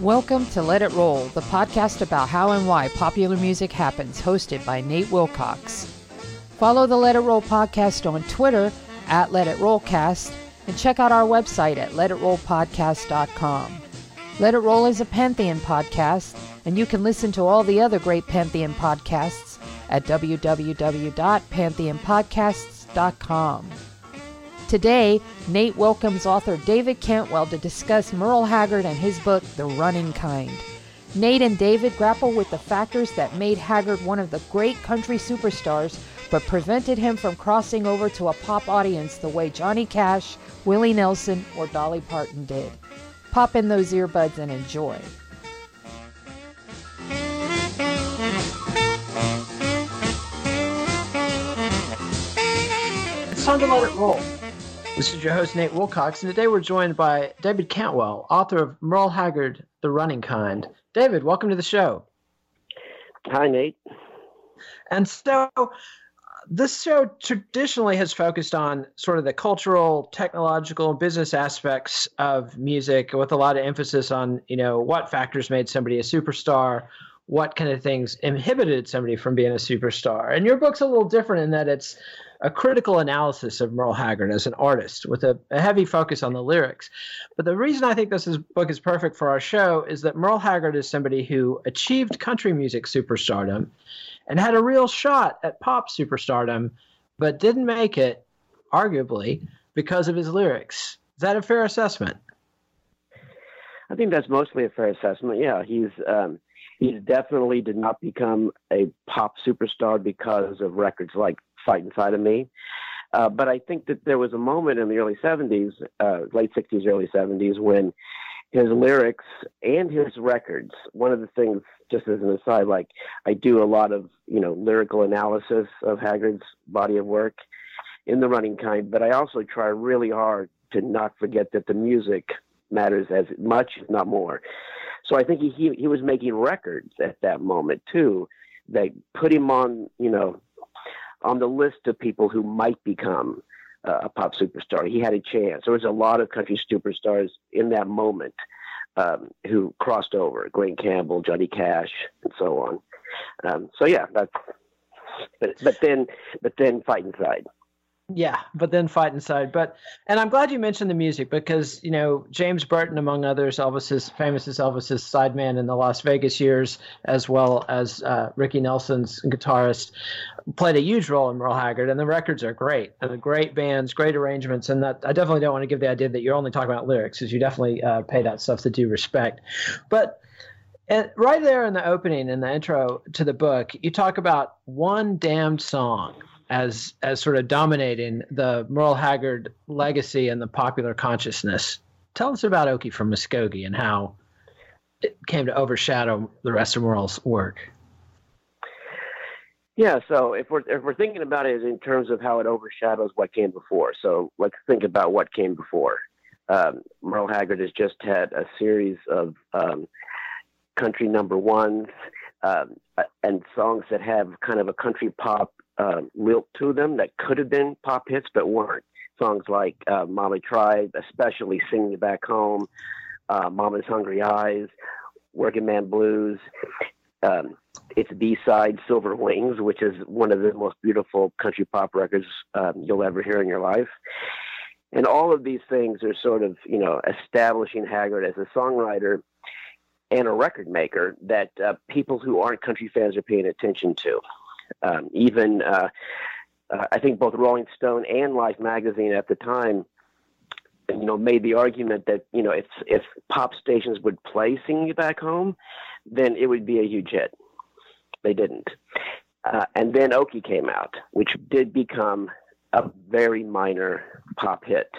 Welcome to Let It Roll, the podcast about how and why popular music happens, hosted by Nate Wilcox. Follow the Let It Roll podcast on Twitter at Let It Rollcast and check out our website at letitrollpodcast.com. Let It Roll is a Pantheon podcast, and you can listen to all the other great Pantheon podcasts at www.pantheonpodcasts.com. Today, Nate welcomes author David Cantwell to discuss Merle Haggard and his book, The Running Kind. Nate and David grapple with the factors that made Haggard one of the great country superstars, but prevented him from crossing over to a pop audience the way Johnny Cash, Willie Nelson, or Dolly Parton did. Pop in those earbuds and enjoy. It's time to let it roll. This is your host, Nate Wilcox, and today we're joined by David Cantwell, author of Merle Haggard, The Running Kind. David, welcome to the show. Hi, Nate. And so, uh, this show traditionally has focused on sort of the cultural, technological, and business aspects of music with a lot of emphasis on, you know, what factors made somebody a superstar, what kind of things inhibited somebody from being a superstar. And your book's a little different in that it's a critical analysis of Merle Haggard as an artist with a, a, heavy focus on the lyrics. But the reason I think this is, book is perfect for our show is that Merle Haggard is somebody who achieved country music superstardom and had a real shot at pop superstardom, but didn't make it, arguably, because of his lyrics. Is that a fair assessment? I think that's mostly a fair assessment. Yeah, he's um, he definitely did not become a pop superstar because of records like Fightin' Side of Me. Uh, but I think that there was a moment in the early 70s, uh, late 60s, early 70s, when his lyrics and his records, one of the things, just as an aside, like I do a lot of, you know, lyrical analysis of Haggard's body of work in the running kind, but I also try really hard to not forget that the music matters as much, if not more. So I think he, he, he was making records at that moment too, that put him on, you know, on the list of people who might become uh, a pop superstar. He had a chance. There was a lot of country superstars in that moment um, who crossed over: Glen Campbell, Johnny Cash, and so on. Um, so yeah, that's. But but then but then Fightin' Side. Yeah, but then Fightin' Side. But and I'm glad you mentioned the music because you know James Burton, among others, Elvis's famous as Elvis's sideman in the Las Vegas years, as well as uh, Ricky Nelson's guitarist, played a huge role in Merle Haggard. And the records are great, and the great bands, great arrangements. And that I definitely don't want to give the idea that you're only talking about lyrics, because you definitely uh, pay that stuff the due respect. But and right there in the opening, in the intro to the book, you talk about one damned song as as sort of dominating the Merle Haggard legacy and the popular consciousness. Tell us about Okie from Muskogee and how it came to overshadow the rest of Merle's work. Yeah, so if we're if we're thinking about it in terms of how it overshadows what came before, so let's think about what came before. Um, Merle Haggard has just had a series of um, country number ones um, and songs that have kind of a country pop uh, lilt to them that could have been pop hits but weren't. Songs like uh, Mama Tried, especially Sing Me Back Home, uh, Mama's Hungry Eyes, Working Man Blues. Um, its B-side, Silver Wings, which is one of the most beautiful country pop records um, you'll ever hear in your life. And all of these things are sort of, you know, establishing Haggard as a songwriter and a record maker that uh, people who aren't country fans are paying attention to. Um, even, uh, uh, I think both Rolling Stone and Life magazine at the time, you know, made the argument that you know if if pop stations would play "Singing You Back Home," then it would be a huge hit. They didn't, uh, and then "Okie" came out, which did become a very minor pop hit.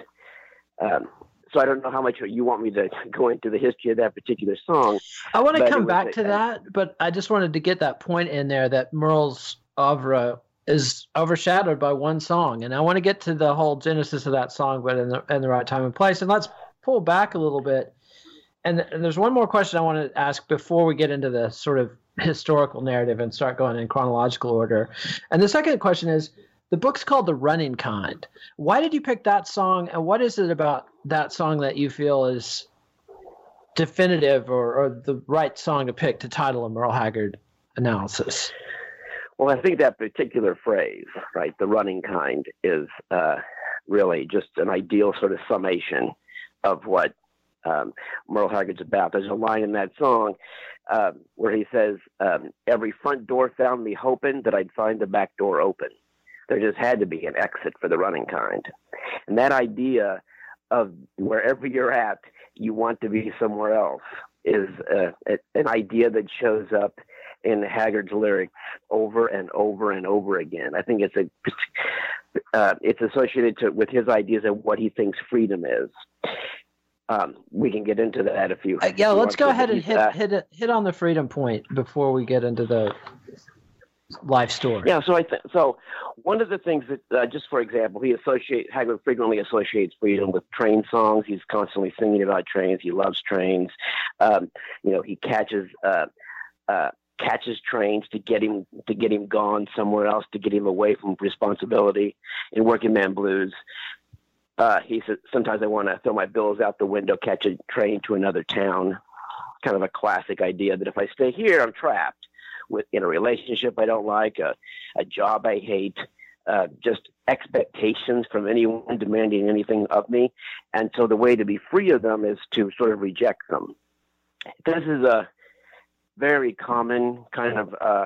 Um, so I don't know how much you want me to go into the history of that particular song. I want to come back to that, but I just wanted to get that point in there that Merle's oeuvre is overshadowed by one song, and I want to get to the whole genesis of that song, but in the in the right time and place. And let's pull back a little bit. And, and there's one more question I want to ask before we get into the sort of historical narrative and start going in chronological order. And the second question is the book's called The Running Kind. Why did you pick that song, and what is it about that song that you feel is definitive or, or the right song to pick to title a Merle Haggard analysis? Well, I think that particular phrase, right, the running kind, is uh, really just an ideal sort of summation of what um, Merle Haggard's about. There's a line in that song uh, where he says, um, Every front door found me hoping that I'd find the back door open there just had to be an exit for the running kind. And that idea of wherever you're at, you want to be somewhere else is uh, an idea that shows up in Haggard's lyrics over and over and over again. I think it's a uh, it's associated to, with his ideas of what he thinks freedom is. Um, we can get into that if you. Uh, yeah, let's go ahead and hit, hit hit on the freedom point before we get into the life story. Yeah, so I think so. One of the things that, uh, just for example, he associate Haggard frequently associates freedom with train songs. He's constantly singing about trains. He loves trains. Um, you know, he catches uh, uh, catches trains to get him to get him gone somewhere else to get him away from responsibility. In Working Man Blues, uh, he said, "Sometimes I want to throw my bills out the window, catch a train to another town." Kind of a classic idea that if I stay here, I'm trapped with in a relationship I don't like, a, a job I hate, uh, just expectations from anyone demanding anything of me. And so the way to be free of them is to sort of reject them. This is a very common kind of uh,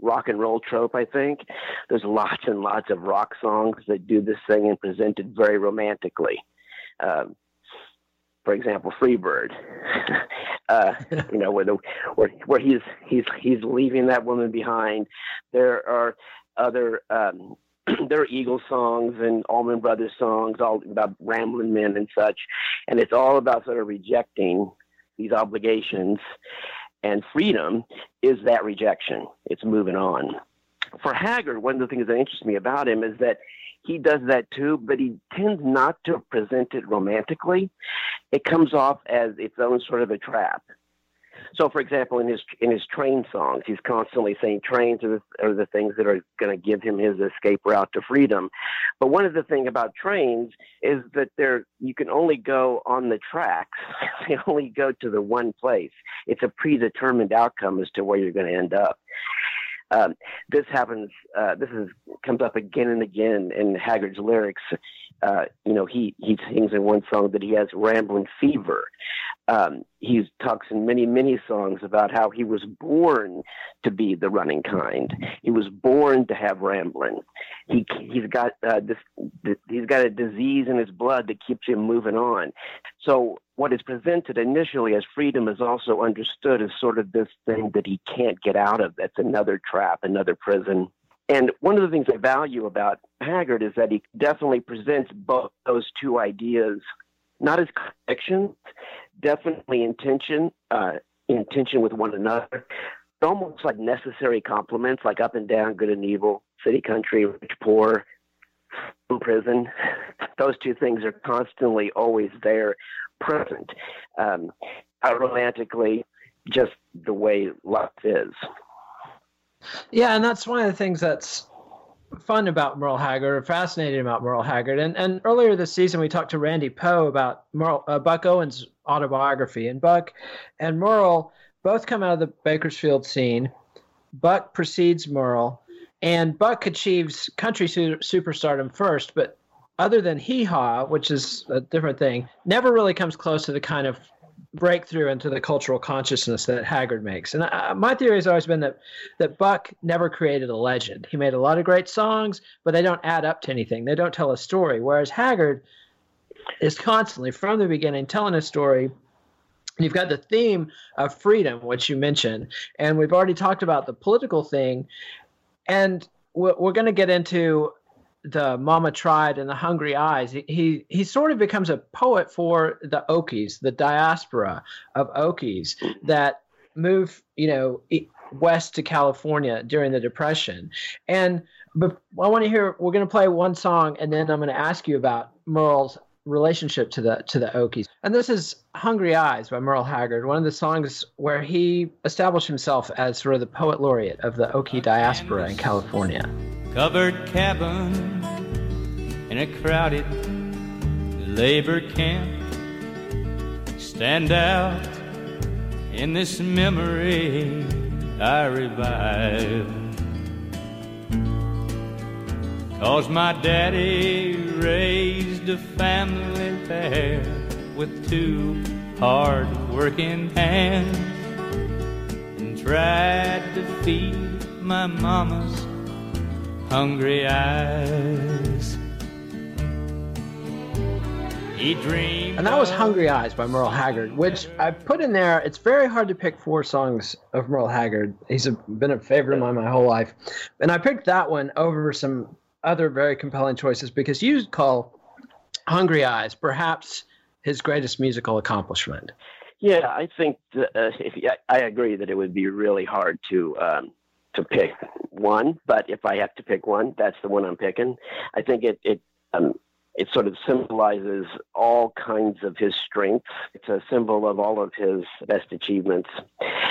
rock and roll trope, I think. There's lots and lots of rock songs that do this thing and present it very romantically. Um, for example, Freebird, uh, you know, where the where where he's he's he's leaving that woman behind. There are other um, there are Eagle songs and Allman Brothers songs, all about rambling men and such, and it's all about sort of rejecting these obligations. And freedom is that rejection. It's moving on. For Haggard, one of the things that interests me about him is that he does that too, but he tends not to present it romantically. It comes off as its own sort of a trap. So, for example, in his in his train songs, he's constantly saying trains are the, are the things that are going to give him his escape route to freedom. But one of the things about trains is that they're you can only go on the tracks. they only go to the one place. It's a predetermined outcome as to where you're going to end up. Um, this happens. Uh, this is comes up again and again in Haggard's lyrics. Uh, you know, he he sings in one song that he has rambling fever. Um, he talks in many many songs about how he was born to be the running kind. He was born to have rambling. He he's got uh, this. He's got a disease in his blood that keeps him moving on. So what is presented initially as freedom is also understood as sort of this thing that he can't get out of. That's another trap, another prison. And one of the things I value about Haggard is that he definitely presents both those two ideas, not as contradictions, definitely intention, uh, in tension with one another, almost like necessary complements, like up and down, good and evil, city, country, rich, poor, prison. Those two things are constantly always there, present, um, romantically, just the way life is. Yeah, and that's one of the things that's fun about Merle Haggard, or fascinating about Merle Haggard. And and earlier this season, we talked to Randy Poe about Merle, uh, Buck Owens' autobiography, and Buck and Merle both come out of the Bakersfield scene. Buck precedes Merle, and Buck achieves country su- superstardom first, but other than Hee Haw, which is a different thing, never really comes close to the kind of breakthrough into the cultural consciousness that Haggard makes. And I, my theory has always been that that Buck never created a legend. He made a lot of great songs, but they don't add up to anything. They don't tell a story. Whereas Haggard is constantly from the beginning telling a story. You've got the theme of freedom, which you mentioned, and we've already talked about the political thing, and we're, we're going to get into the Mama Tried and the Hungry Eyes, he, he, he sort of becomes a poet for the Okies, the diaspora of Okies that move, you know, west to California during the Depression. And but I want to hear. We're going to play one song, and then I'm going to ask you about Merle's relationship to the to the Okies. And this is "Hungry Eyes" by Merle Haggard, one of the songs where he established himself as sort of the poet laureate of the Okie diaspora in California covered cabin in a crowded labor camp stand out in this memory I revive. Cause my daddy raised a family there with two hard working hands and tried to feed my mama's hungry eyes. He dreamed. And that was Hungry Eyes by Merle Haggard, which I put in there. It's very hard to pick four songs of Merle Haggard. He's a, been a favorite of mine my whole life. And I picked that one over some other very compelling choices because you call Hungry Eyes perhaps his greatest musical accomplishment. Yeah, I think that, uh, if, I agree that it would be really hard to um, to pick one, but if I have to pick one, that's the one I'm picking. I think it it um, it sort of symbolizes all kinds of his strengths. It's a symbol of all of his best achievements.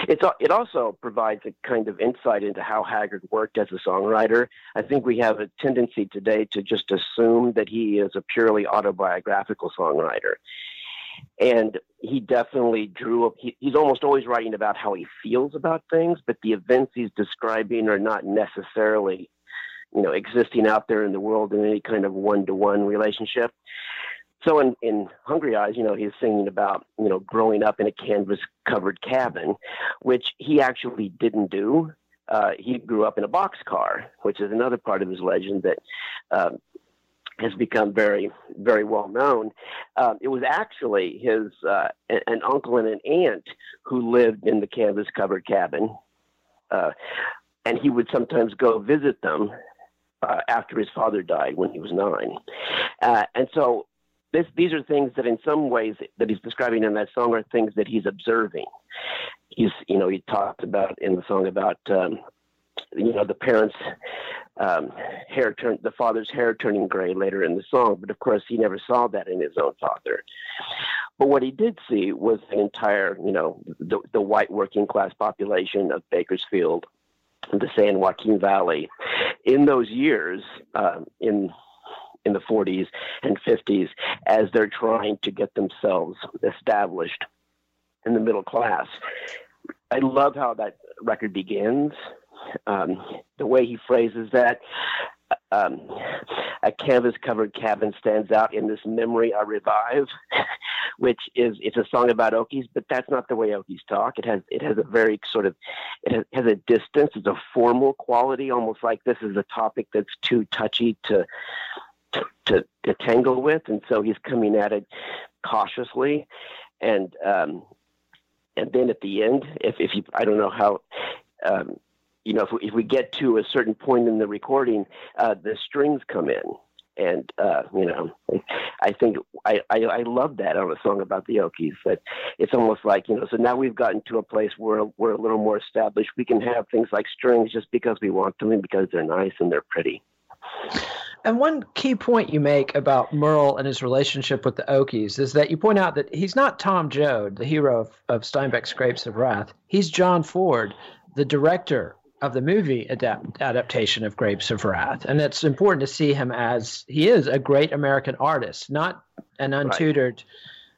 It's it also provides a kind of insight into how Haggard worked as a songwriter. I think we have a tendency today to just assume that he is a purely autobiographical songwriter and he definitely drew up he, he's almost always writing about how he feels about things but the events he's describing are not necessarily you know existing out there in the world in any kind of one-to-one relationship. So in, in hungry eyes you know he's singing about you know growing up in a canvas covered cabin which he actually didn't do. Uh, he grew up in a boxcar, which is another part of his legend that um, has become very, very well known. Um, it was actually his uh, an uncle and an aunt who lived in the canvas covered cabin, uh, and he would sometimes go visit them uh, after his father died when he was nine, uh, and so. This, these are things that, in some ways, that he's describing in that song are things that he's observing. He's, you know, he talks about in the song about um, you know the parents um, hair turn the father's hair turning gray later in the song but of course he never saw that in his own father. But what he did see was an entire you know the, the white working class population of bakersfield the san joaquin valley. In those years um, in in the 40s and 50s as they're trying to get themselves established in the middle class I love how that record begins um, the way he phrases that. Um, a canvas covered cabin stands out in this memory I revive, which is it's a song about Okies, but that's not the way Okies talk. It has it has a very sort of it has, has a distance. It's a formal quality, almost like this is a topic that's too touchy to to, to tangle with, and so he's coming at it cautiously, and um, and then at the end, if if you I don't know how um, you know, if we, if we get to a certain point in the recording, uh, the strings come in. And, uh, you know, I think I, I, I love that on a song about the Okies. but it's almost like, you know, so now we've gotten to a place where we're a little more established. We can have things like strings just because we want them and because they're nice and they're pretty. And one key point you make about Merle and his relationship with the Okies is that you point out that he's not Tom Joad, the hero of, of Steinbeck's Grapes of Wrath. He's John Ford, the director of the movie adapt- adaptation of Grapes of Wrath. And it's important to see him as he is a great American artist, not an untutored, right.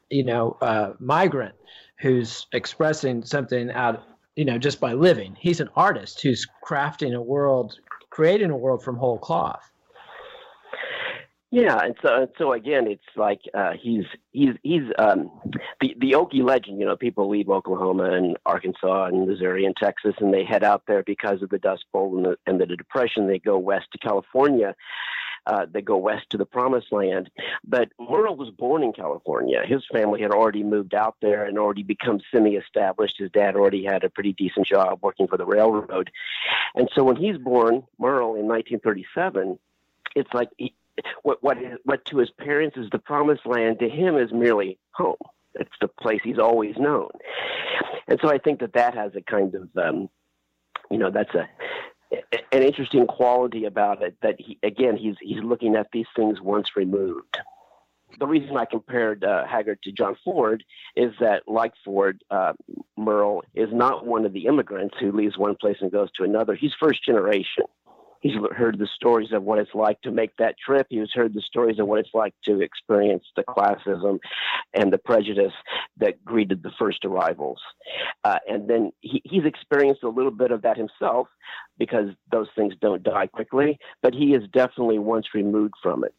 you know, uh, migrant who's expressing something out you know, just by living. He's an artist who's crafting a world, creating a world from whole cloth. Yeah, and so so again, it's like uh, he's he's he's um, the the Okie legend. You know, people leave Oklahoma and Arkansas and Missouri and Texas, and they head out there because of the Dust Bowl and the, and the Depression. They go west to California. Uh, they go west to the Promised Land. But Merle was born in California. His family had already moved out there and already become semi-established. His dad already had a pretty decent job working for the railroad, and so when he's born, Merle in 1937, it's like he, what what what to his parents is the promised land to him is merely home. It's the place he's always known, and so I think that that has a kind of um, you know that's a an interesting quality about it that he again he's he's looking at these things once removed. The reason I compared uh, Haggard to John Ford is that, like Ford, uh, Merle is not one of the immigrants who leaves one place and goes to another. He's first generation he's heard the stories of what it's like to make that trip. He's heard the stories of what it's like to experience the classism and the prejudice that greeted the first arrivals. Uh, and then he, he's experienced a little bit of that himself because those things don't die quickly, but he is definitely once removed from it.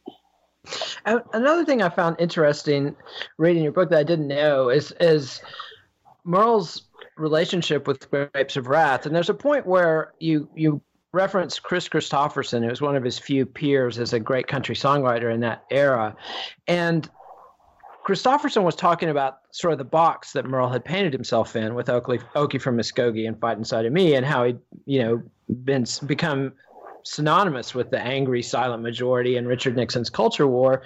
Another thing I found interesting reading your book that I didn't know is is Merle's relationship with Grapes of Wrath, and there's a point where you you referenced Kris Kristofferson, who was one of his few peers as a great country songwriter in that era. And Christopherson was talking about sort of the box that Merle had painted himself in with Okie, from Muskogee and Fightin' Side of Me, and how he'd, you know, been become synonymous with the angry silent majority and Richard Nixon's culture war.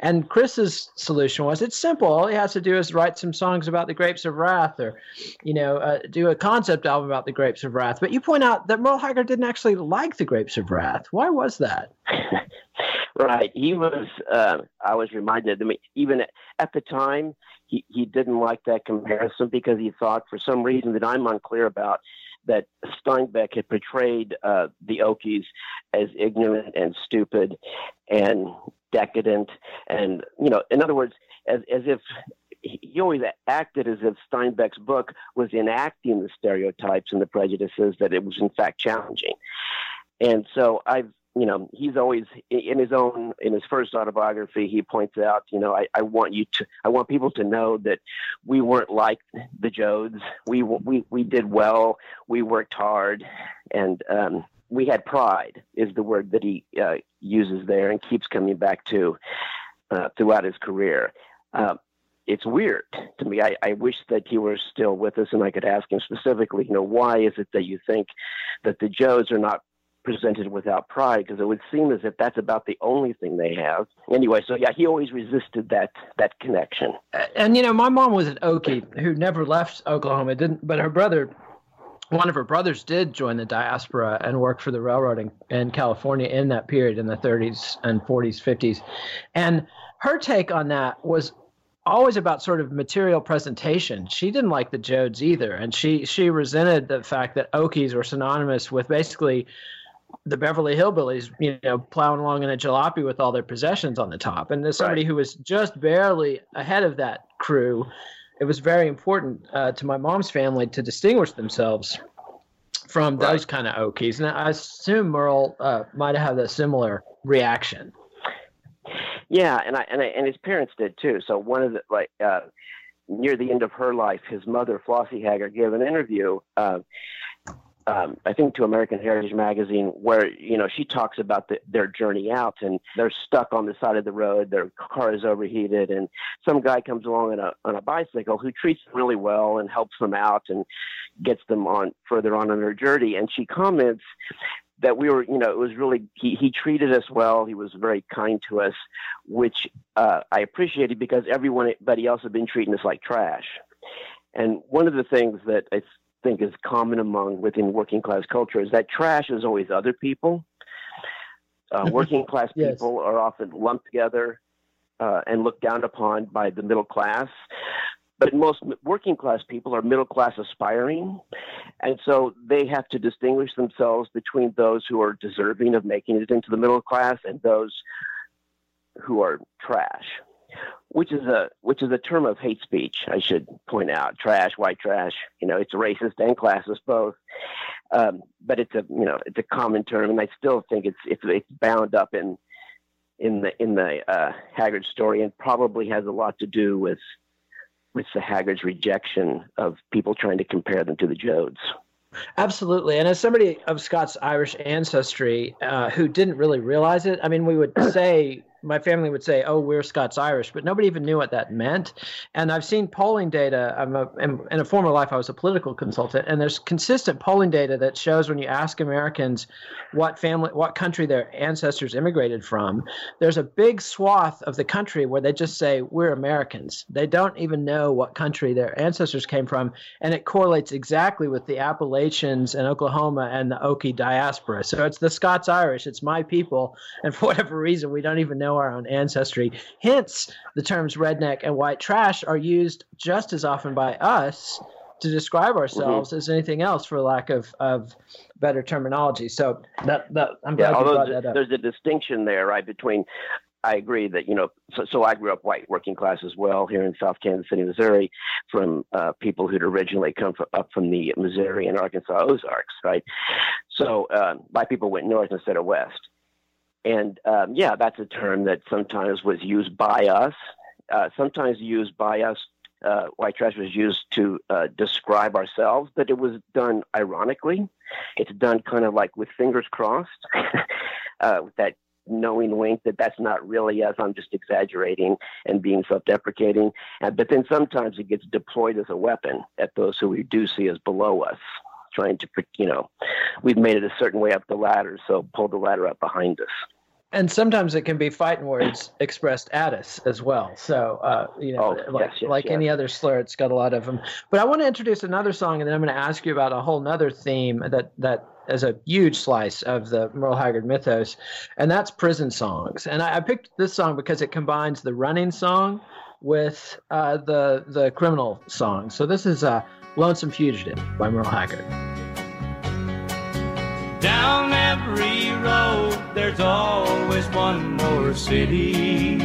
And Kris's solution was it's simple. All he has to do is write some songs about the grapes of wrath or, you know, uh, do a concept album about the grapes of wrath. But you point out that Merle Haggard didn't actually like the grapes of wrath. Why was that? right. He was, uh, I was reminded, I mean, even at the time, he, he didn't like that comparison because he thought, for some reason that I'm unclear about, that Steinbeck had portrayed uh, the Okies as ignorant and stupid and decadent, and you know, in other words, as as if he always acted as if Steinbeck's book was enacting the stereotypes and the prejudices that it was in fact challenging. And so I've you know, he's always in his own in his first autobiography. He points out, you know, I, I want you to, I want people to know that we weren't like the Joads. We we we did well. We worked hard, and um, we had pride. Is the word that he uh, uses there and keeps coming back to uh, throughout his career. Uh, it's weird to me. I, I wish that he were still with us and I could ask him specifically, you know, why is it that you think that the Joads are not presented without pride because it would seem as if that's about the only thing they have. Anyway, so yeah, he always resisted that that connection. And you know, my mom was an Okie who never left Oklahoma, didn't, but her brother. One of her brothers did join the diaspora and work for the railroad in, in California in that period in the 30s and 40s, 50s. And her take on that was always about sort of material presentation. She didn't like the Joads either, and she she resented the fact that Okies were synonymous with basically the Beverly Hillbillies, you know, plowing along in a jalopy with all their possessions on the top. And as somebody right. who was just barely ahead of that crew, it was very important uh, to my mom's family to distinguish themselves from right. those kind of Okies. And I assume Merle uh, might have had a similar reaction. Yeah, and I, and I, and his parents did too. So one of the like uh, near the end of her life, his mother Flossie Haggard gave an interview. Um, I think to American Heritage Magazine, where you know she talks about the, their journey out, and they're stuck on the side of the road. Their car is overheated, and some guy comes along on a on a bicycle who treats them really well and helps them out and gets them on further on in their journey. And she comments that we were, you know, it was really he he treated us well. He was very kind to us, which uh, I appreciated because everyone, everybody else had been treating us like trash. And one of the things that I think is common among within working class culture is that trash is always other people. Uh, working class yes. people are often lumped together uh, and looked down upon by the middle class. But most working class people are middle class aspiring. And so they have to distinguish themselves between those who are deserving of making it into the middle class and those who are trash. Which is a which is a term of hate speech. I should point out, trash, white trash. You know, it's racist and classist both. Um, but it's a you know it's a common term, and I still think it's it's, it's bound up in in the in the uh, Haggard story, and probably has a lot to do with with the Haggard's rejection of people trying to compare them to the Joads. Absolutely. And as somebody of Scots Irish ancestry uh, who didn't really realize it, I mean, we would say my family would say, "Oh, we're Scots Irish," but nobody even knew what that meant. And I've seen polling data. I'm a, in, a former life, I was a political consultant, and there's consistent polling data that shows when you ask Americans what family, what country their ancestors immigrated from, there's a big swath of the country where they just say we're Americans. They don't even know what country their ancestors came from, and it correlates exactly with the Appalachians and Oklahoma and the Okie diaspora. So it's the Scots Irish. It's my people, and for whatever reason, we don't even know know our own ancestry. Hence, the terms redneck and white trash are used just as often by us to describe ourselves mm-hmm. as anything else for lack of, of better terminology. So that, that I'm glad yeah, you brought that up. There's a distinction there, right, between I agree that you know. So, so, I grew up white, working class as well here in South Kansas City, Missouri, from uh, people who'd originally come from, up from the Missouri and Arkansas Ozarks, right? So uh, white people went north instead of west, and um, yeah, that's a term that sometimes was used by us, uh, sometimes used by us. Uh, white trash was used to uh, describe ourselves, but it was done ironically. It's done kind of like with fingers crossed, uh, with that knowing wink that that's not really us. I'm just exaggerating and being self-deprecating. But then sometimes it gets deployed as a weapon at those who we do see as below us trying to, you know, we've made it a certain way up the ladder, so pull the ladder up behind us. And sometimes it can be fighting words expressed at us as well. So, uh, you know, oh, like, yes, yes, like yes. any other slur, it's got a lot of them. But I want to introduce another song, and then I'm going to ask you about a whole other theme that that is a huge slice of the Merle Haggard mythos, and that's prison songs. And I, I picked this song because it combines the running song with uh, the the criminal song. So this is uh, "Lonesome Fugitive" by Merle Haggard. Down every road, there's always one more city.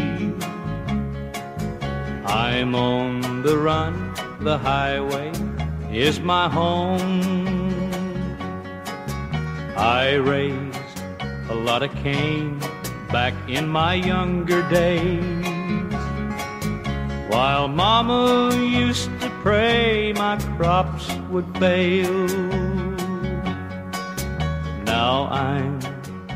I'm on the run, the highway is my home. I raised a lot of Cain back in my younger days. While Mama used to pray my crops would fail now I'm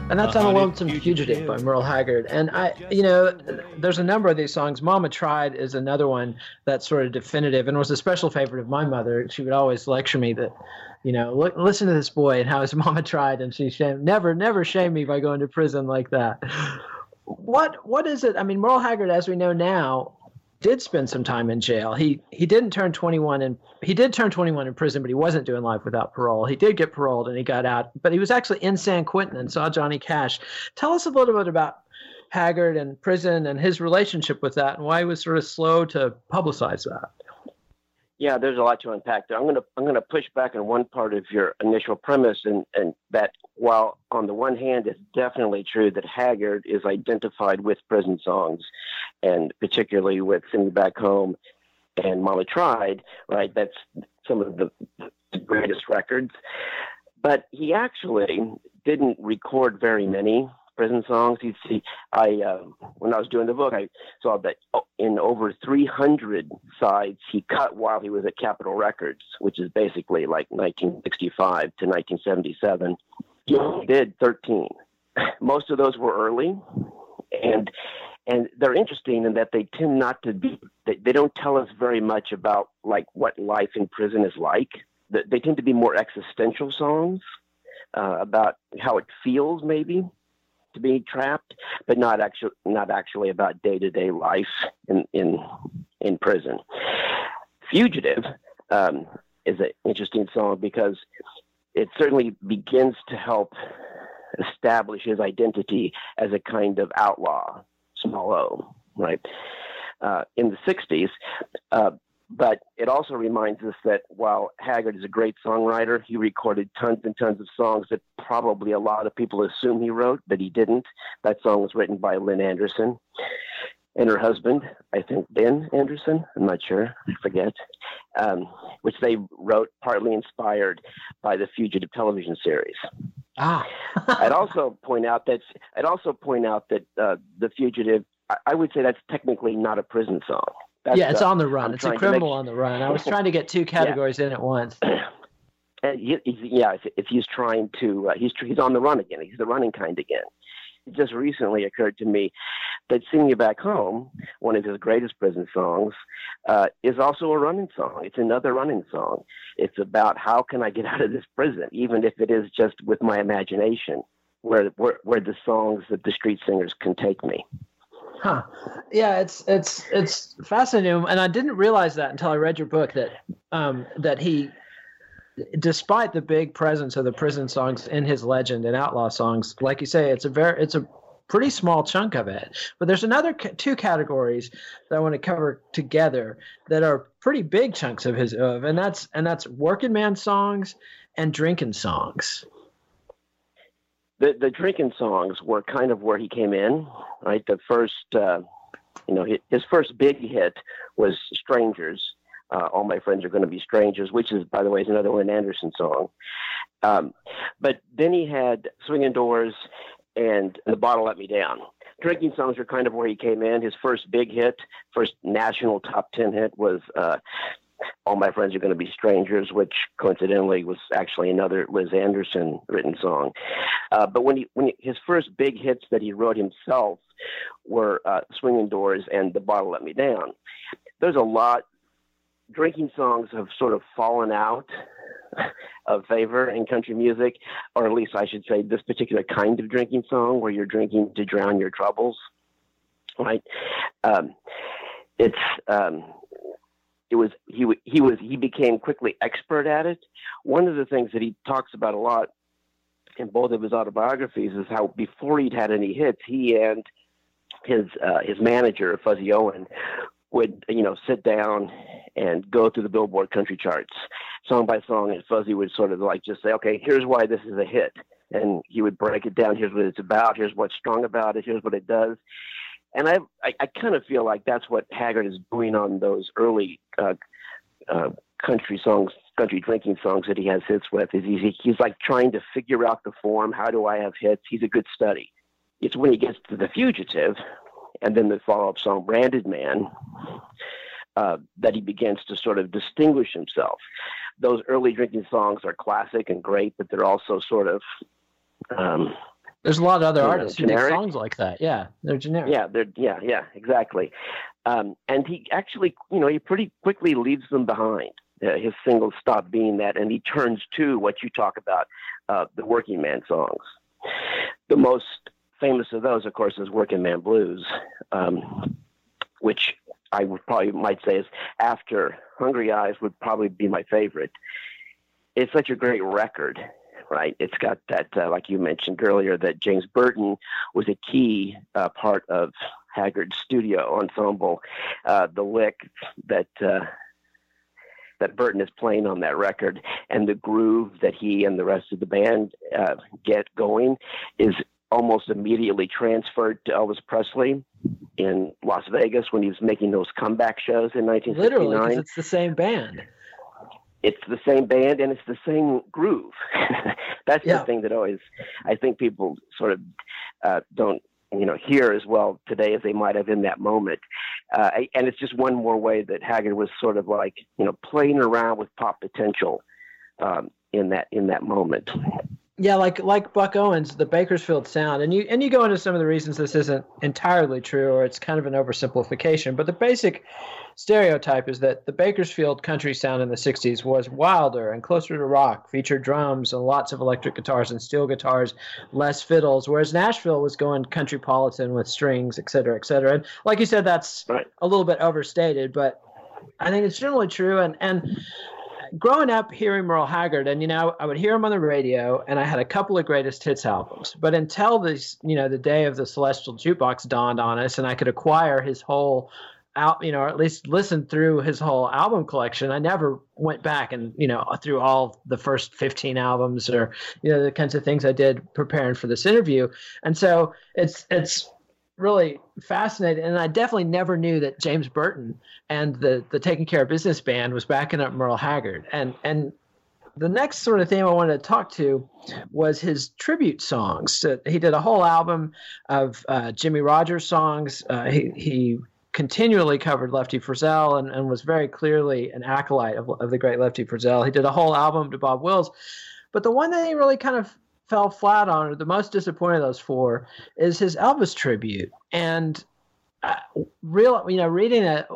and that's on a Lonesome Fugitive by Merle Haggard. And I, you know, there's a number of these songs. Mama Tried is another one that's sort of definitive and was a special favorite of my mother. She would always lecture me that, you know, look, listen to this boy and how his mama tried, and she shame, never, never shame me by going to prison like that. What, what is it? I mean, Merle Haggard, as we know now, did spend some time in jail. He he didn't turn 21 and he did turn 21 in prison, but he wasn't doing life without parole. He did get paroled and he got out, but he was actually in San Quentin and saw Johnny Cash. Tell us a little bit about Haggard and prison and his relationship with that and why he was sort of slow to publicize that. Yeah, there's a lot to unpack there. I'm gonna I'm gonna push back on one part of your initial premise, and and that while on the one hand it's definitely true that Haggard is identified with prison songs, and particularly with "Sing Me Back Home" and "Mama Tried," right? That's some of the, the greatest records. But he actually didn't record very many prison songs. You see, I uh, when I was doing the book, I saw that in over 300 sides he cut while he was at Capitol Records, which is basically like 1965 to 1977. He did 13. Most of those were early, and and they're interesting in that they tend not to be. They, they don't tell us very much about like what life in prison is like. They tend to be more existential songs. Uh, about how it feels, maybe to be trapped, but not actually not actually about day to day life in in in prison. Fugitive um, is an interesting song because it certainly begins to help establish his identity as a kind of outlaw, small o, right? Uh, in the 60s, uh, but it also reminds us that while Haggard is a great songwriter, he recorded tons and tons of songs that probably a lot of people assume he wrote, but he didn't. That song was written by Lynn Anderson. and her husband, I think Ben Anderson, I'm not sure, I forget, um, which they wrote partly inspired by the Fugitive television series. Ah. I'd also point out that I'd also point out that uh, the Fugitive, I, I, would say that's technically not a prison song. That's, yeah, it's uh, on the run. I'm it's a criminal make... on the run. I was trying to get two categories yeah. in at once. He, yeah, if, if, he's trying to, uh, he's he's on the run again. He's the running kind again it just recently occurred to me that Sing You Back Home, one of his greatest prison songs, uh, is also a running song. It's another running song. It's about how can I get out of this prison, even if it is just with my imagination, where, where, where the songs that the street singers can take me. Huh. Yeah, it's it's it's fascinating, and I didn't realize that until I read your book that um, that he despite the big presence of the prison songs in his legend and outlaw songs, like you say, it's a very it's a pretty small chunk of it. But there's another two categories that I want to cover together that are pretty big chunks of his of, and that's and that's working man songs and drinking songs. The the drinking songs were kind of where he came in, right? The first, uh, you know, his first big hit was "Strangers." Uh, All My Friends Are Going to Be Strangers, which is, by the way, is another Wynn Anderson song. Um, but then he had Swinging Doors and The Bottle Let Me Down. Drinking songs are kind of where he came in. His first big hit, first national top 10 hit was uh, all my friends are going to be strangers, which coincidentally was actually another Liz Anderson written song. Uh, but when he, when he, his first big hits that he wrote himself were uh, "Swinging Doors" and "The Bottle Let Me Down," there's a lot drinking songs have sort of fallen out of favor in country music, or at least I should say this particular kind of drinking song where you're drinking to drown your troubles. Right? Um, it's um, it was he he was he became quickly expert at it. One of the things that he talks about a lot in both of his autobiographies is how before he'd had any hits, he and his uh, his manager Fuzzy Owen would you know sit down and go through the Billboard country charts song by song, and Fuzzy would sort of like just say, okay, here's why this is a hit, and he would break it down. Here's what it's about. Here's what's strong about it. Here's what it does. And I, I, I kind of feel like that's what Haggard is doing on those early uh, uh, country songs, country drinking songs that he has hits with. Is he's, he's like trying to figure out the form. How do I have hits? He's a good study. It's when he gets to the fugitive, and then the follow-up song "Branded Man," uh, that he begins to sort of distinguish himself. Those early drinking songs are classic and great, but they're also sort of um, there's a lot of other artists know, who make songs like that. Yeah, they're generic. Yeah, they're yeah, yeah, exactly. Um, and he actually, you know, he pretty quickly leaves them behind. Uh, his singles stop being that, and he turns to what you talk about, uh, the working man songs. The most famous of those, of course, is Working Man Blues, um, which I would probably might say is after Hungry Eyes would probably be my favorite. It's such a great record, right? It's got that, uh, like you mentioned earlier, that James Burton was a key uh, part of Haggard's studio ensemble. Uh, the lick that uh, that Burton is playing on that record and the groove that he and the rest of the band uh, get going is almost immediately transferred to Elvis Presley in Las Vegas when he was making those comeback shows in 1969. Literally, it's the same band. It's the same band and it's the same groove. That's yeah. the thing that always, I think people sort of uh, don't, you know, hear as well today as they might have in that moment. Uh, and it's just one more way that Haggard was sort of like, you know, playing around with pop potential um, in that in that moment. Yeah, like like Buck Owens, the Bakersfield sound, and you and you go into some of the reasons this isn't entirely true, or it's kind of an oversimplification. But the basic stereotype is that the Bakersfield country sound in the '60s was wilder and closer to rock, featured drums and lots of electric guitars and steel guitars, less fiddles. Whereas Nashville was going countrypolitan with strings, et cetera, et cetera. And like you said, that's right. a little bit overstated, but I think it's generally true. And and growing up hearing Merle Haggard, and you know, I would hear him on the radio, and I had a couple of greatest hits albums. But until this, you know, the day of the Celestial Jukebox dawned on us, and I could acquire his whole out, you know, or at least listen through his whole album collection. I never went back and, you know, through all the first 15 albums or, you know, the kinds of things I did preparing for this interview. And so it's, it's, really fascinated, and I definitely never knew that James Burton and the the Taking Care of Business band was backing up Merle Haggard. And and the next sort of theme I wanted to talk to was his tribute songs. So he did a whole album of uh, Jimmie Rodgers songs. Uh, he he continually covered Lefty Frizzell and, and was very clearly an acolyte of, of the great Lefty Frizzell. He did a whole album to Bob Wills. But the one that he really kind of fell flat on, or the most disappointed of those four, is his Elvis tribute. And uh, real, you know, reading it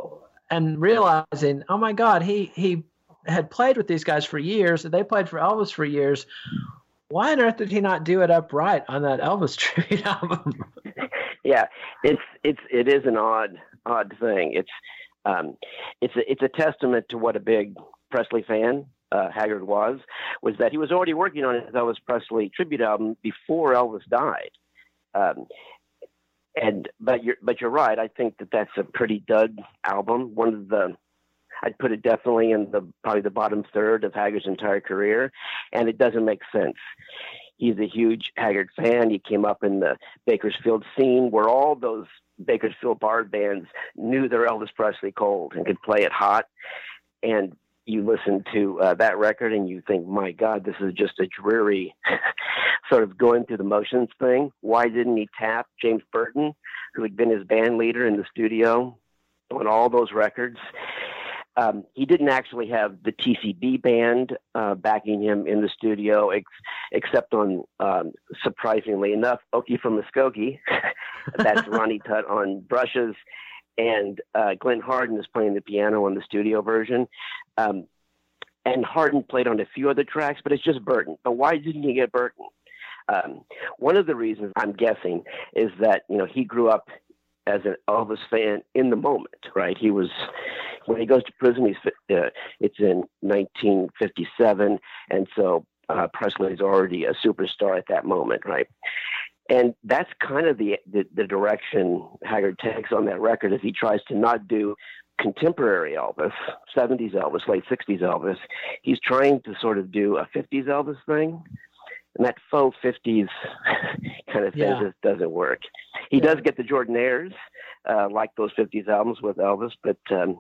and realizing, oh my God, he he had played with these guys for years, and they played for Elvis for years. Why on earth did he not do it upright on that Elvis tribute album? yeah, it's it's it is an odd odd thing. It's um, it's a, it's a testament to what a big Presley fan uh, Haggard was, was that he was already working on his Elvis Presley tribute album before Elvis died. Um, and but you're but you're right. I think that that's a pretty dud album. One of the I'd put it definitely in the probably the bottom third of Haggard's entire career, and it doesn't make sense. He's a huge Haggard fan. He came up in the Bakersfield scene where all those Bakersfield bar bands knew their Elvis Presley cold and could play it hot. And you listen to uh, that record and you think, my God, this is just a dreary sort of going through the motions thing. Why didn't he tap James Burton, who had been his band leader in the studio on all those records? Um, he didn't actually have the TCB band uh, backing him in the studio, ex- except on, um, surprisingly enough, Okie from Muskogee. That's Ronnie Tutt on brushes and uh, Glen Hardin is playing the piano on the studio version. Um, and Hardin played on a few other tracks, but it's just Burton. But why didn't he get Burton? Um, one of the reasons I'm guessing is that you know he grew up as an Elvis fan in the moment, right? He was when he goes to prison. He's uh, it's in 1957, and so uh, Presley's already a superstar at that moment, right? And that's kind of the, the, the direction Haggard takes on that record as he tries to not do contemporary Elvis, 70s Elvis, late 60s Elvis. He's trying to sort of do a 50s Elvis thing. And that faux 50s kind of thing yeah. just doesn't work. He yeah. does get the Jordanaires, uh, like those 50s albums with Elvis, but um,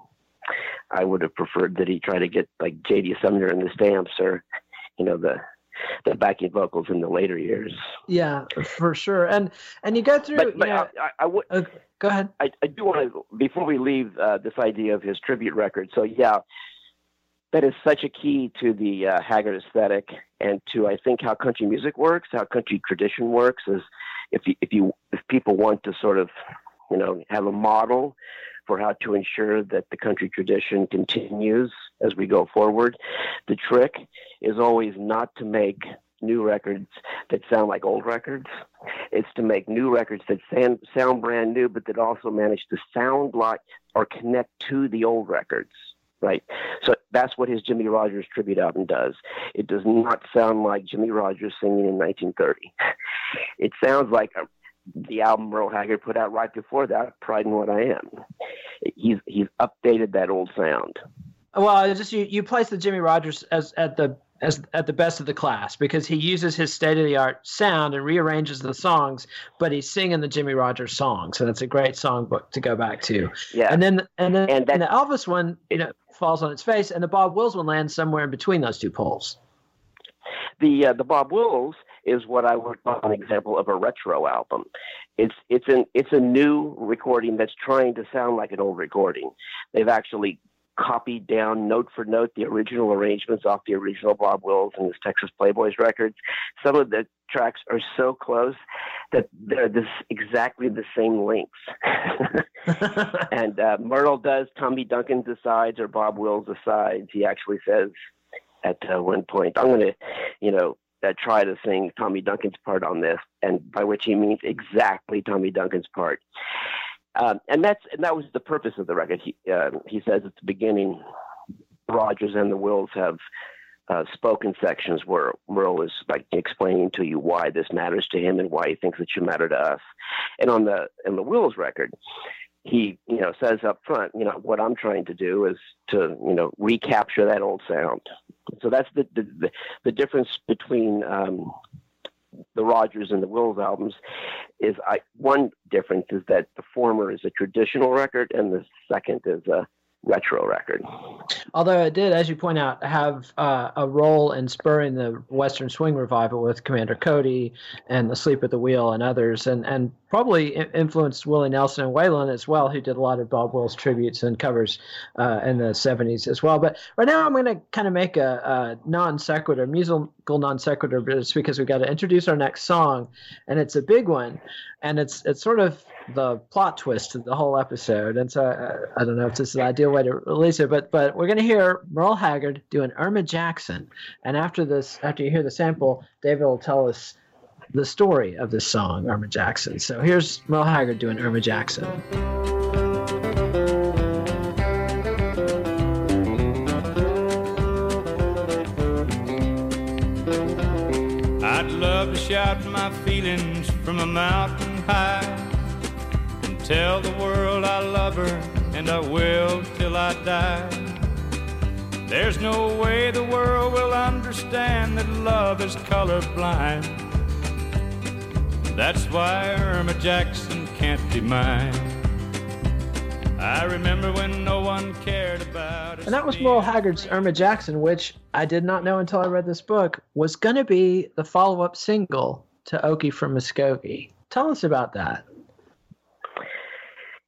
I would have preferred that he try to get like J.D. Sumner and the Stamps or, you know, the the backing vocals in the later years. Yeah, for sure. And and you go through. But, but I, I, I would uh, go ahead. I, I do want to before we leave uh, this idea of his tribute record. So yeah, that is such a key to the uh, Haggard aesthetic and to I think how country music works, how country tradition works. Is if you, if you if people want to sort of you know have a model for how to ensure that the country tradition continues as we go forward. The trick is always not to make new records that sound like old records. It's to make new records that sound, sound brand new, but that also manage to sound like or connect to the old records. Right. So that's what his Jimmie Rodgers tribute album does. It does not sound like Jimmie Rodgers singing in 1930. It sounds like a, the album Merle Haggard put out right before that, Pride in What I Am. He's he's updated that old sound. Well, just you you place the Jimmie Rodgers as at the as at the best of the class because he uses his state of the art sound and rearranges the songs, but he's singing the Jimmie Rodgers song. So that's a great songbook to go back to. Yeah. And then and then and, and the Elvis one, you know, falls on its face, and the Bob Wills one lands somewhere in between those two poles. The uh, the Bob Wills is what I would call an example of a retro album. It's it's an it's a new recording that's trying to sound like an old recording. They've actually copied down note for note the original arrangements off the original Bob Wills and his Texas Playboys records. Some of the tracks are so close that they're this exactly the same lengths. and uh, Merle does Tommy Duncan decides or Bob Wills decides. He actually says at uh, one point, "I'm going to, you know, that try to sing Tommy Duncan's part on this, and by which he means exactly Tommy Duncan's part. Um, and that's and that was the purpose of the record. He uh, he says at the beginning, Rodgers and the Wills have uh, spoken sections where Merle is like explaining to you why this matters to him and why he thinks it should matter to us. And on the in the Wills record, he you know says up front, you know what I'm trying to do is to you know recapture that old sound. So that's the the, the, difference between um, the Rodgers and the Wills albums is I one difference is that the former is a traditional record and the second is a retro record. Although it did, as you point out, have uh, a role in spurring the Western swing revival with Commander Cody and Asleep at the Wheel and others, and and probably influenced Willie Nelson and Waylon as well, who did a lot of Bob Wills tributes and covers uh, in the 70s as well. But right now, I'm going to kind of make a, a non sequitur, musical non sequitur, because we've got to introduce our next song, and it's a big one, and it's it's sort of the plot twist of the whole episode. And so I, I don't know if this is the ideal way to release it, but but we're going to hear Merle Haggard doing Irma Jackson, and after this, after you hear the sample, David will tell us the story of this song, Irma Jackson. So here's Merle Haggard doing Irma Jackson. I'd love to shout my feelings from a mountain high tell the world I love her and I will till I die. There's no way the world will understand that love is colorblind. That's why Irma Jackson can't be mine. I remember when no one cared about And that was Merle Haggard's Irma Jackson, which I did not know until I read this book was going to be the follow up single to Okie from Muskogee. Tell us about that.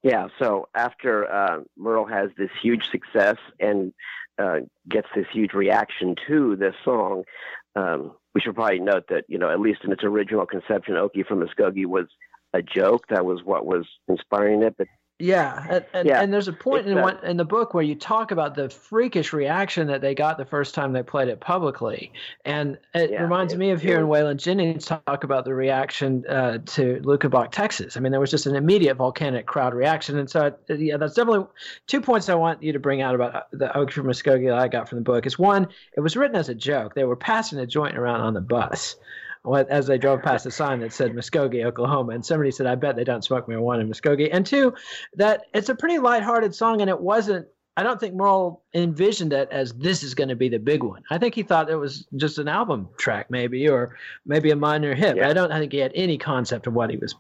Yeah, so after uh, Merle has this huge success and uh, gets this huge reaction to this song, um, we should probably note that you know at least in its original conception, Okie from Muskogee was a joke. That was what was inspiring it. But yeah, and, and, yeah. and there's a point in, one, in the book where you talk about the freakish reaction that they got the first time they played it publicly, and it yeah, reminds it, me of hearing Waylon Jennings talk about the reaction uh, to Luckenbach, Texas. I mean, there was just an immediate volcanic crowd reaction, and so yeah, that's definitely two points I want you to bring out about uh, the Okie from Muskogee that I got from the book. Is one, it was written as a joke. They were passing a joint around on the bus as they drove past a sign that said Muskogee, Oklahoma. And somebody said, I bet they don't smoke marijuana in Muskogee. And two, that it's a pretty lighthearted song, and it wasn't. I don't think Merle envisioned it as this is going to be the big one. I think he thought it was just an album track, maybe, or maybe a minor hit. Yeah. I don't think he had any concept of what he was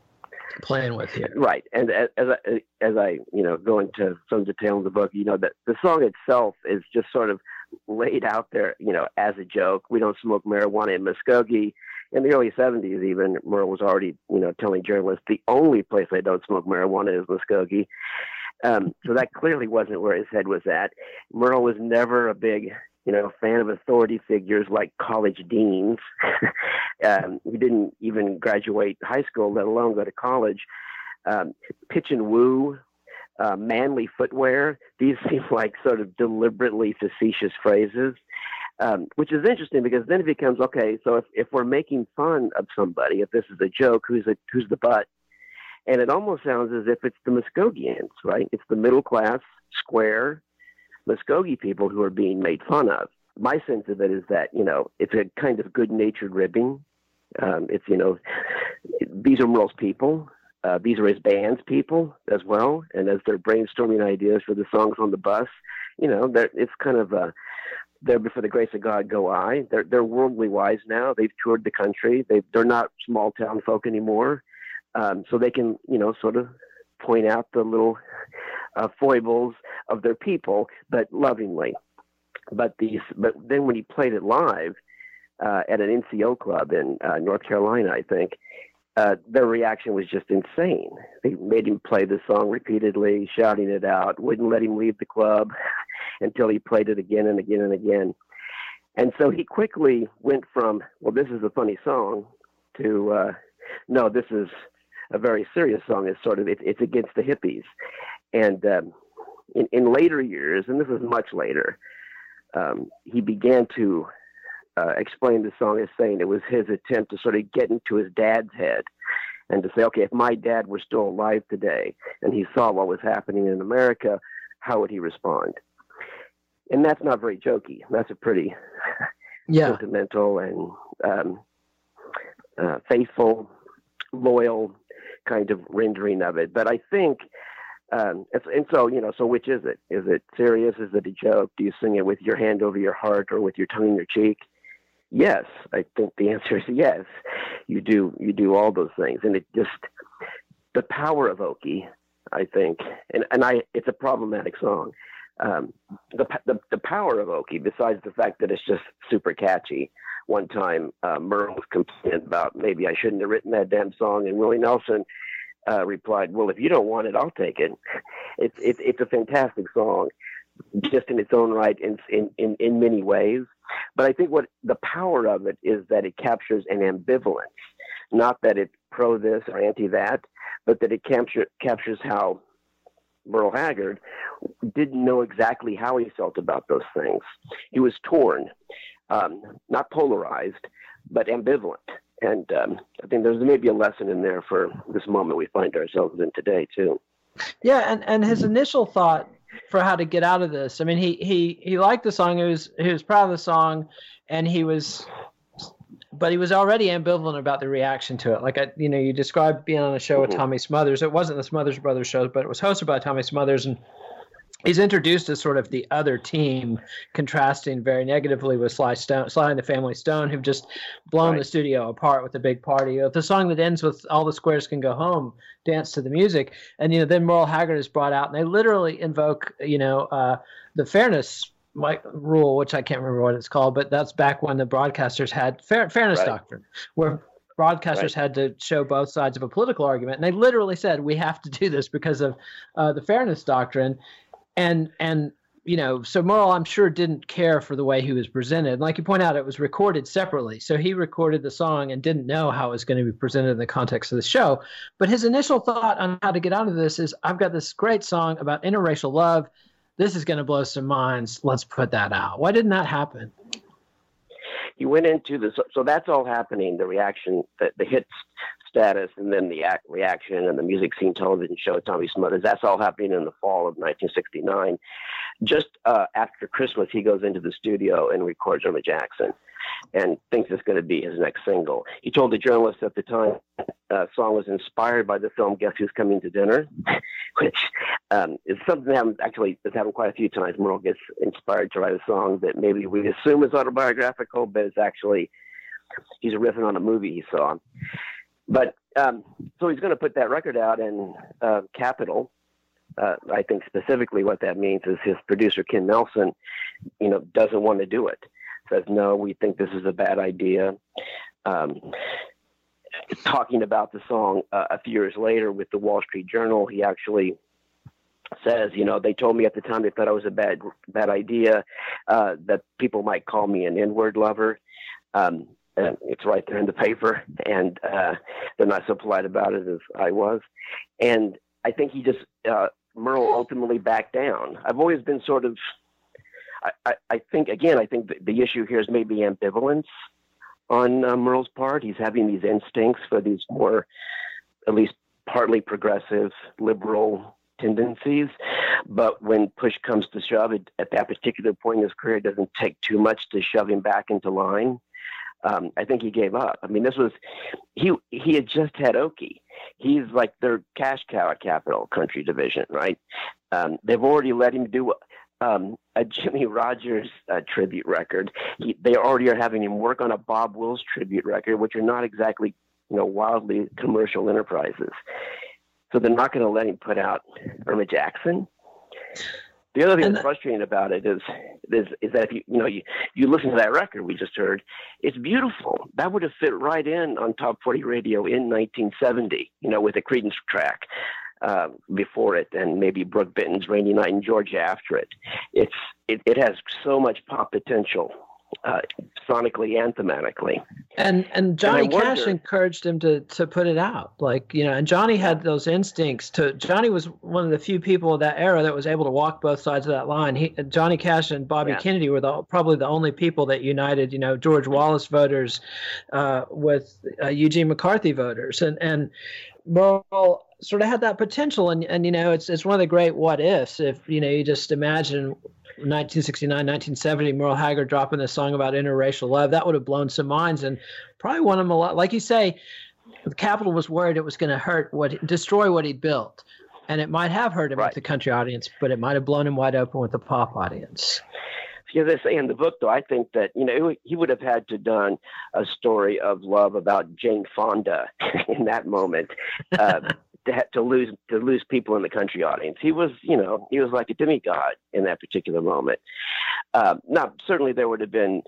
playing with here. Right, and as I, as I you know go into some detail in the book, you know that the song itself is just sort of laid out there, you know, as a joke. We don't smoke marijuana in Muskogee in the early 70s, even Merle was already, you know, telling journalists the only place I don't smoke marijuana is Muskogee. Um, so that clearly wasn't where his head was at. Merle was never a big, you know, fan of authority figures like college deans. um, he didn't even graduate high school, let alone go to college. Um, pitch and woo, uh, manly footwear. These seem like sort of deliberately facetious phrases um, which is interesting because then it becomes okay. So if, if we're making fun of somebody, if this is a joke, who's a, who's the butt? And it almost sounds as if it's the Muskogeans, right? It's the middle class, square Muskogee people who are being made fun of. My sense of it is that you know it's a kind of good-natured ribbing. Um, it's you know these are Merle's people. Uh, these are his band's people as well. And as they're brainstorming ideas for the songs on the bus, you know, it's kind of a there before the grace of God go I. They're they're worldly wise now. They've toured the country. They they're not small town folk anymore, um, so they can you know sort of point out the little uh, foibles of their people, but lovingly. But these but then when he played it live uh, at an NCO club in uh, North Carolina, I think. Uh, their reaction was just insane. They made him play the song repeatedly, shouting it out, wouldn't let him leave the club until he played it again and again and again. And so he quickly went from, well, this is a funny song to, uh, no, this is a very serious song. It's sort of, it, it's against the hippies. And um, in, in later years, and this is much later, um, he began to uh, explain the song as saying it was his attempt to sort of get into his dad's head and to say, okay, if my dad were still alive today and he saw what was happening in America, how would he respond? And that's not very jokey. That's a pretty yeah. sentimental and um, uh, faithful, loyal kind of rendering of it. But I think, um, and so you know, so which is it? Is it serious? Is it a joke? Do you sing it with your hand over your heart or with your tongue in your cheek? yes, I think the answer is yes. You do you do all those things, and it just the power of Okie, I think, and and I it's a problematic song. Um, the, the the power of Okie, besides the fact that it's just super catchy. One time, uh, Merle was complaining about maybe I shouldn't have written that damn song, and Willie Nelson uh, replied, "Well, if you don't want it, I'll take it." It's it's it's a fantastic song, just in its own right, in in in, in many ways. But I think what the power of it is that it captures an ambivalence, not that it's pro this or anti that, but that it capture, captures how Merle Haggard didn't know exactly how he felt about those things. He was torn, um, not polarized, but ambivalent. And um, I think there's maybe a lesson in there for this moment we find ourselves in today, too. Yeah, and, and his initial thought for how to get out of this. I mean, he he he liked the song. He was he was proud of the song, and he was, but he was already ambivalent about the reaction to it. Like I, you know, you described being on a show with mm-hmm. Tommy Smothers. It wasn't the Smothers Brothers show, but it was hosted by Tommy Smothers, and he's introduced as sort of the other team, contrasting very negatively with Sly Stone, Sly and the Family Stone, who've just blown right. the studio apart with a big party. The song that ends with "All the Squares Can Go Home," dance to the music, and you know then Merle Haggard is brought out, and they literally invoke you know uh, the fairness. Rule, which I can't remember what it's called, but that's back when the broadcasters had fair, fairness right. doctrine, where broadcasters right. had to show both sides of a political argument, and they literally said we have to do this because of uh, the fairness doctrine and and you know, so Merle, I'm sure, didn't care for the way he was presented. And like you point out, it was recorded separately. So he recorded the song and didn't know how it was going to be presented in the context of the show. But his initial thought on how to get out of this is I've got this great song about interracial love. This is going to blow some minds. Let's put that out. Why didn't that happen? He went into the so, so that's all happening. The reaction, the, the hits status and then the act, reaction and the music scene television show Tommy Smothers. That's all happening in the fall of 1969. Just uh, after Christmas, he goes into the studio and records Irma Jackson and thinks it's going to be his next single. He told the journalist at the time uh, song was inspired by the film Guess Who's Coming to Dinner, which um, is something that actually has happened quite a few times. Merle gets inspired to write a song that maybe we assume is autobiographical, but it's actually he's riffing on a movie he saw. But um, so he's going to put that record out in uh, Capitol. Uh, I think specifically what that means is his producer Ken Nelson, you know, doesn't want to do it. Says no, we think this is a bad idea. Um, talking about the song uh, a few years later with the Wall Street Journal, he actually says, you know, they told me at the time they thought I was a bad bad idea, uh, that people might call me an N-word lover. Um, and it's right there in the paper, and uh, they're not so polite about it as I was. And I think he just uh, Merle ultimately backed down. I've always been sort of, I, I, I think again, I think the, the, issue here is maybe ambivalence on uh, Merle's part. He's having these instincts for these more, at least partly progressive, liberal tendencies. But when push comes to shove, it, at that particular point in his career, it doesn't take too much to shove him back into line um, I think he gave up. I mean, this was he he had just had Okie. He's like their cash cow at Capitol Country Division, right? Um, they've already let him do um, a Jimmie Rodgers uh, tribute record. He, they already are having him work on a Bob Wills tribute record, which are not exactly you know wildly commercial enterprises. So they're not going to let him put out Irma Jackson. The other thing and that's frustrating about it is, is is that if you you know you, you listen to that record we just heard, it's beautiful. That would have fit right in on Top 40 Radio in 1970, you know, with a Creedence track uh, before it, and maybe Brook Benton's "Rainy Night in Georgia" after it. It's it, it has so much pop potential uh, sonically and thematically. And and Johnny and Cash encouraged him to to put it out, like you know. And Johnny had those instincts to. Johnny was one of the few people of that era that was able to walk both sides of that line. He, Johnny Cash and Bobby yeah. Kennedy were the, probably the only people that united, you know, George Wallace voters uh, with uh, Eugene McCarthy voters, and and Merle sort of had that potential and and you know it's it's one of the great what ifs if you know you just imagine 1969, 1970, Merle Haggard dropping this song about interracial love, that would have blown some minds and probably won him a lot. Like you say, the Capitol was worried it was going to hurt what, destroy what he built. And it might have hurt him right. with the country audience, but it might have blown him wide open with the pop audience. as I say in the book, though, I think that you know he would have had to done a story of love about Jane Fonda in that moment. Uh, to, to lose to lose people in the country audience. He was, you know, he was like a demigod in that particular moment. Uh, now, certainly there would have been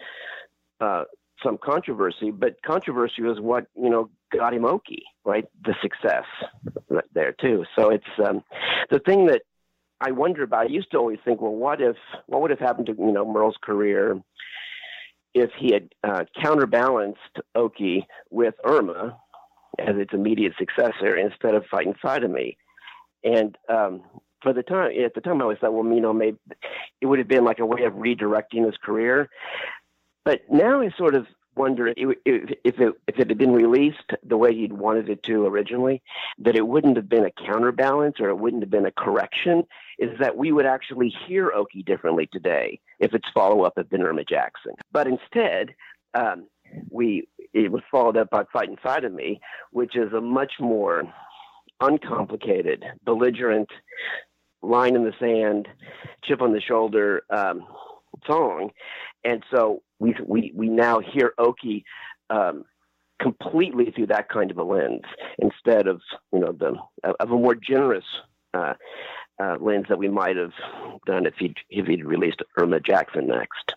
uh, some controversy, but controversy was what you know got him Okie, right? The success there too. So it's um, the thing that I wonder about. I used to always think, well, what if what would have happened to you know Merle's career if he had uh, counterbalanced Okie with Irma as its immediate successor instead of Fightin' Side of Me, and um, for the time at the time I always thought, well, you know, maybe it would have been like a way of redirecting his career. But now I sort of wonder if, if, it, if it had been released the way he'd wanted it to originally, that it wouldn't have been a counterbalance or it wouldn't have been a correction. Is that we would actually hear Okie differently today if its follow up had been Irma Jackson. But instead, um, we it was followed up by Fightin' Side of Me, which is a much more uncomplicated, belligerent, line in the sand, chip on the shoulder um, song, and so we we we now hear Okie um, completely through that kind of a lens instead of you know the of a more generous uh, uh, lens that we might have done if he if he'd released Irma Jackson next.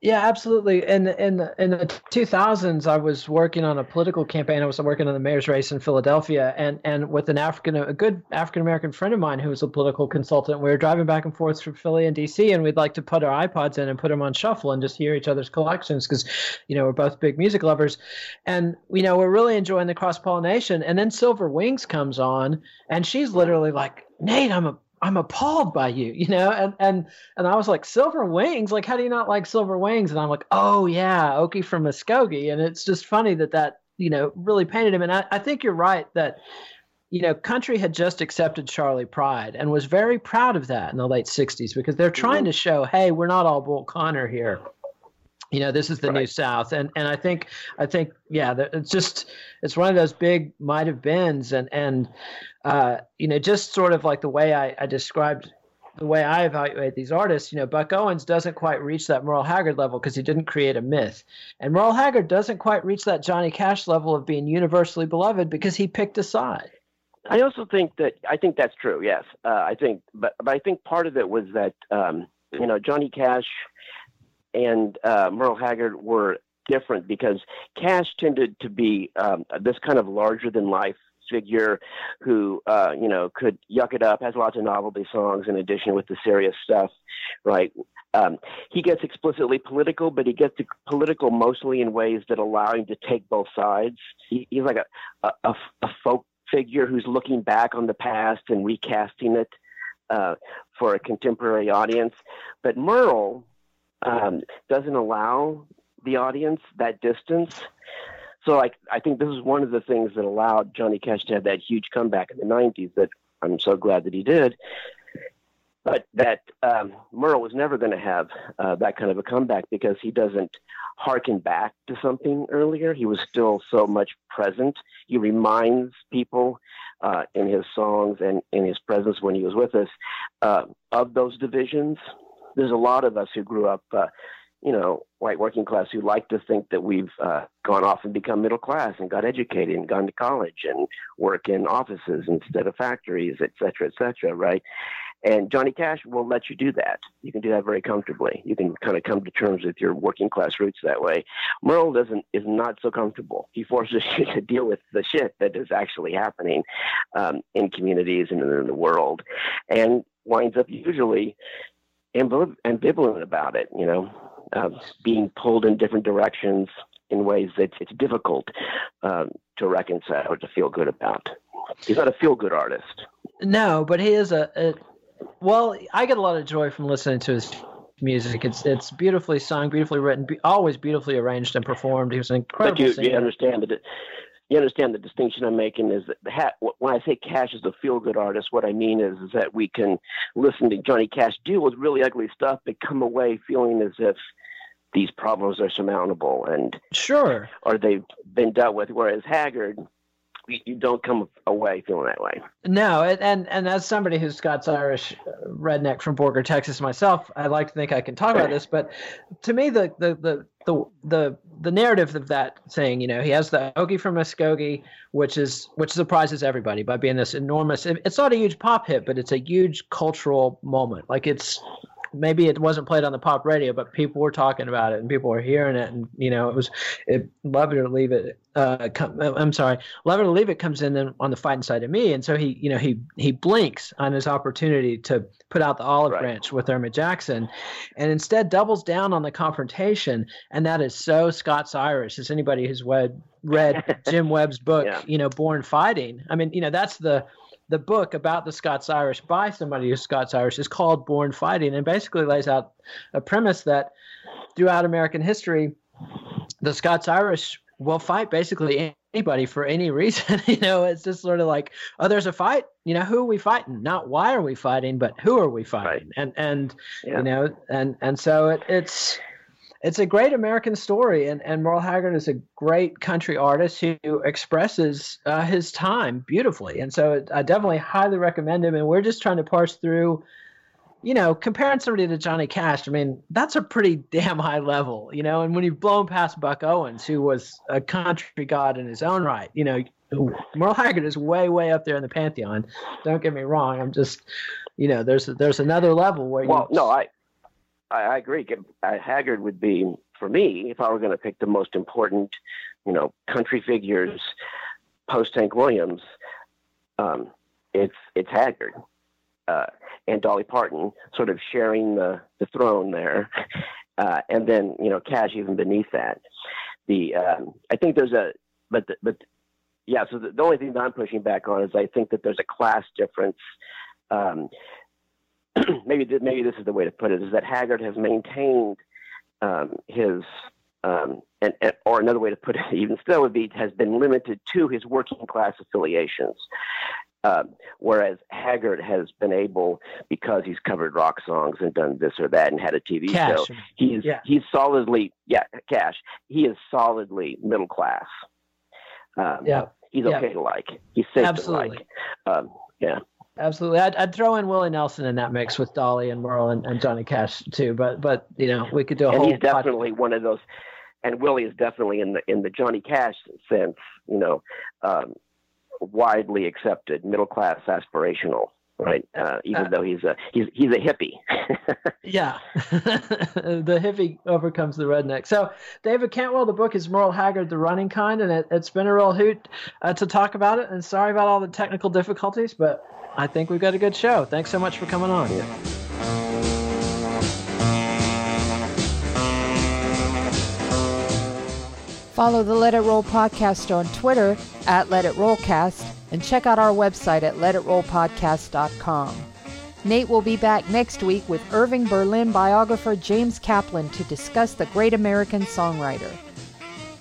Yeah, absolutely. In in the, in the 2000s, I was working on a political campaign. I was working on the mayor's race in Philadelphia, and and with an African, a good African American friend of mine who was a political consultant. We were driving back and forth from Philly and DC, and we'd like to put our iPods in and put them on shuffle and just hear each other's collections because, you know, we're both big music lovers, and you know we're really enjoying the cross pollination. And then Silver Wings comes on, and she's literally like, Nate, I'm a I'm appalled by you, you know, and and and I was like, Silver Wings, like, how do you not like Silver Wings? And I'm like, oh yeah, Okie from Muskogee, and it's just funny that that you know really painted him. And I, I think you're right that you know country had just accepted Charley Pride and was very proud of that in the late '60s because they're trying mm-hmm. to show, hey, we're not all Bull Connor here you know this is the right. new south. And and i think i think yeah it's just it's one of those big might have beens and and uh, you know just sort of like the way I, I described the way i evaluate these artists you know buck owens doesn't quite reach that merle haggard level because he didn't create a myth. And merle haggard doesn't quite reach that johnny cash level of being universally beloved because he picked a side. I also think that i think that's true yes. Uh, i think but but i think part of it was that um, you know johnny cash and uh, Merle Haggard were different because Cash tended to be um, this kind of larger than life figure who uh, you know could yuck it up, has lots of novelty songs in addition with the serious stuff, right? Um, he gets explicitly political, but he gets political mostly in ways that allow him to take both sides. He, he's like a, a, a folk figure who's looking back on the past and recasting it uh, for a contemporary audience. But Merle um, doesn't allow the audience that distance. So, like, I think this is one of the things that allowed Johnny Cash to have that huge comeback in the '90s. That I'm so glad that he did. But that um, Merle was never going to have uh, that kind of a comeback because he doesn't harken back to something earlier. He was still so much present. He reminds people uh, in his songs and in his presence when he was with us uh, of those divisions there's a lot of us who grew up, uh, you know, white working class who like to think that we've uh, gone off and become middle class and got educated and gone to college and work in offices instead of factories, et cetera, et cetera, right? And Johnny Cash will let you do that. You can do that very comfortably. You can kind of come to terms with your working class roots that way. Merle doesn't is not so comfortable. He forces you to deal with the shit that is actually happening um, in communities and in the world, and winds up usually ambivalent about it, you know, uh, being pulled in different directions in ways that it's difficult um, to reconcile or to feel good about. He's not a feel good artist. No, but he is a, a, well, I get a lot of joy from listening to his music. It's it's beautifully sung, beautifully written, be, always beautifully arranged and performed. He was an incredible but you, singer. you understand that you understand the distinction I'm making is that when I say Cash is a feel good artist, what I mean is, is that we can listen to Johnny Cash deal with really ugly stuff, but come away feeling as if these problems are surmountable and sure, or they've been dealt with. Whereas Haggard, you don't come away feeling that way. No, and and, and as somebody who's Scots Irish redneck from Borger, Texas myself, I like to think I can talk about this. But to me, the the the the the, the narrative of that thing, you know, he has the Okie from Muskogee, which is which surprises everybody by being this enormous. It's not a huge pop hit, but it's a huge cultural moment. Like it's maybe it wasn't played on the pop radio, but people were talking about it and people were hearing it, and you know, it was it, love it or leave it. Uh, come, I'm sorry, love it or leave it comes in then on the fighting side of me, and so he, you know, he he blinks on his opportunity to put out the olive Right. branch with Irma Jackson, and instead doubles down on the confrontation, and that is so Scots Irish. As anybody who's read read Jim Webb's book, Yeah. you know, Born Fighting. I mean, you know, that's the the book about the Scots Irish by somebody who's Scots Irish is called Born Fighting and basically lays out a premise that throughout American history, the Scots Irish will fight basically anybody for any reason. you know, it's just sort of like, oh, there's a fight. You know, who are we fighting? Not why are we fighting, but who are we fighting? And and Yeah. you know, and and so it, it's it's a great American story, and, and Merle Haggard is a great country artist who expresses uh, his time beautifully. And so I definitely highly recommend him. And we're just trying to parse through, you know, comparing somebody to Johnny Cash. I mean, that's a pretty damn high level, you know. And when you've blown past Buck Owens, who was a country god in his own right, you know, Merle Haggard is way, way up there in the pantheon. Don't get me wrong. I'm just, you know, there's there's another level where Well, you no, I, I, I agree. Uh, Haggard would be for me if I were going to pick the most important, you know, country figures post Hank Williams. Um, it's it's Haggard uh, and Dolly Parton sort of sharing the the throne there, uh, and then you know Cash even beneath that. The um, I think there's a but the, but yeah. So the, the only thing that I'm pushing back on is I think that there's a class difference. Um, maybe maybe this is the way to put it is that Haggard has maintained um, his um, and, and or another way to put it even still would be has been limited to his working class affiliations. Um, whereas Haggard has been able, because he's covered rock songs and done this or that and had a TV Cash. show, he's Yeah. he's solidly yeah cash. He is solidly middle class. Um, Yeah. he's Yeah. okay to like. He's safe Absolutely. to like. Um, yeah. Absolutely, I'd, I'd throw in Willie Nelson in that mix with Dolly and Merle and, and Johnny Cash too. But but you know we could do a and whole. he's definitely one of those. And Willie is definitely in the in the Johnny Cash sense, you know, um, widely accepted, middle class, aspirational, right? Uh, even Uh, though he's a he's he's a hippie. Yeah, the hippie overcomes the redneck. So, David Cantwell, the book is Merle Haggard, The Running Kind, and it, it's been a real hoot uh, to talk about it. And sorry about all the technical difficulties, but I think we've got a good show. Thanks so much for coming on. Follow the Let It Roll podcast on Twitter at Let It Rollcast and check out our website at letitrollpodcast.com. Nate will be back next week with Irving Berlin biographer James Kaplan to discuss the great American songwriter.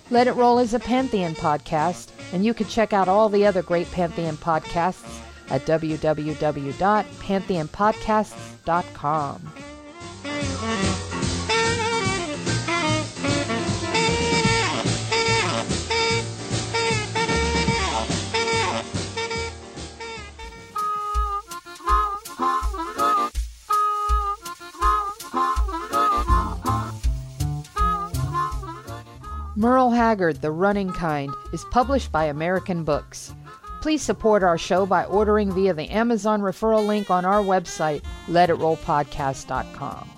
Let It Roll is a Pantheon podcast, and you can check out all the other great Pantheon podcasts at www.pantheonpodcasts.com. Merle Haggard, The Running Kind, is published by American Books. Please support our show by ordering via the Amazon referral link on our website, letitrollpodcast.com.